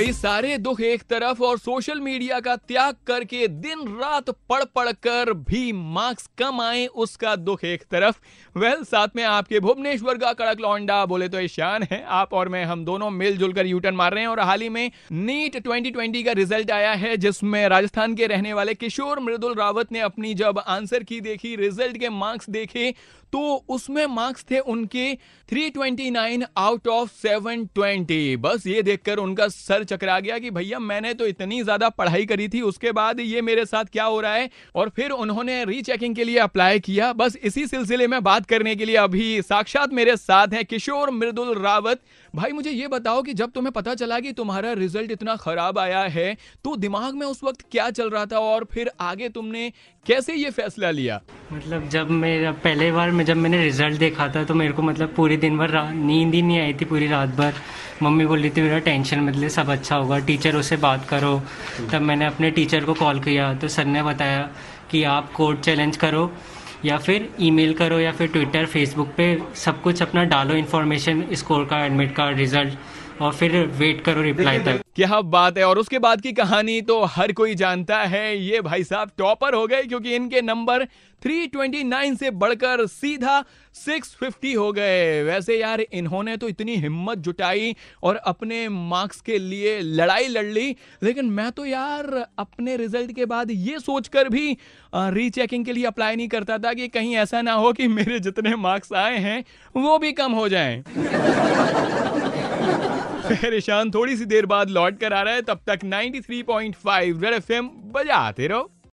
भाई, सारे दुख एक तरफ़ और सोशल मीडिया का त्याग करके दिन रात पढ़ पढ़ कर भी मार्क्स कम आए, उसका दुख एक तरफ़। वेल, साथ में आपके भुवनेश्वर का कड़क लौंडा बोले तो ईशान है। आप और मैं, हम दोनों मिलजुल कर यूटर्न मार रहे हैं और हाल ही में नीट 2020 का रिज़ल्ट आया है, जिसमें राजस्थान के रहने वाले किशोर मृदुल रावत ने अपनी जब आंसर की देखी, रिज़ल्ट के मार्क्स देखे तो उसमें मार्क्स थे उनके 329 आउट ऑफ़ 720 बस ये देखकर उनका सर चकरा गया कि भैया मैंने तो इतनी ज़्यादा पढ़ाई करी थी, उसके बाद ये मेरे साथ क्या हो रहा है? और फिर उन्होंने रीचेकिंग के लिए अप्लाई किया। बस इसी सिलसिले में बात करने के लिए अभी साक्षात मेरे साथ है किशोर मृदुल रावत। भाई मुझे ये बताओ कि जब तुम्हें पता चला कि तुम्हारा रिज़ल्ट इतना खराब आया है तो दिमाग में उस वक्त क्या चल रहा था और फिर आगे तुमने कैसे ये फैसला लिया? मतलब जब मेरा, पहले बार में जब मैंने रिज़ल्ट देखा था तो मेरे को मतलब पूरे दिन भर नींद ही नहीं आई थी पूरी रात भर। मम्मी बोल रही थी, मेरा टेंशन मतलब सब अच्छा होगा टीचरों से बात करो। तब मैंने अपने टीचर को कॉल किया तो सर ने बताया कि आप कोर्ट चैलेंज करो, या फिर ईमेल करो, या फिर ट्विटर फेसबुक पे सब कुछ अपना डालो इन्फॉर्मेशन स्कोर का एडमिट कार्ड रिज़ल्ट और फिर वेट करो रिप्लाई तक। क्या बात है? और उसके बाद की कहानी तो हर कोई जानता है। ये भाई साहब टॉपर हो गए क्योंकि इनके नंबर 329 से बढ़कर सीधा 650 हो गए। वैसे यार इन्होंने तो इतनी हिम्मत जुटाई और अपने मार्क्स के लिए लड़ाई लड़ ली। लेकिन मैं तो यार अपने रिज़ल्ट के बाद ये सोचकर भी रीचेकिंग के लिए अप्लाई नहीं करता था कि कहीं ऐसा ना हो कि मेरे जितने मार्क्स आए हैं वो भी कम हो जाएँ। फिर ईशान थोड़ी सी देर बाद लौट कर आ रहा है, तब तक 93.5 रेड एफएम बजाते रहो।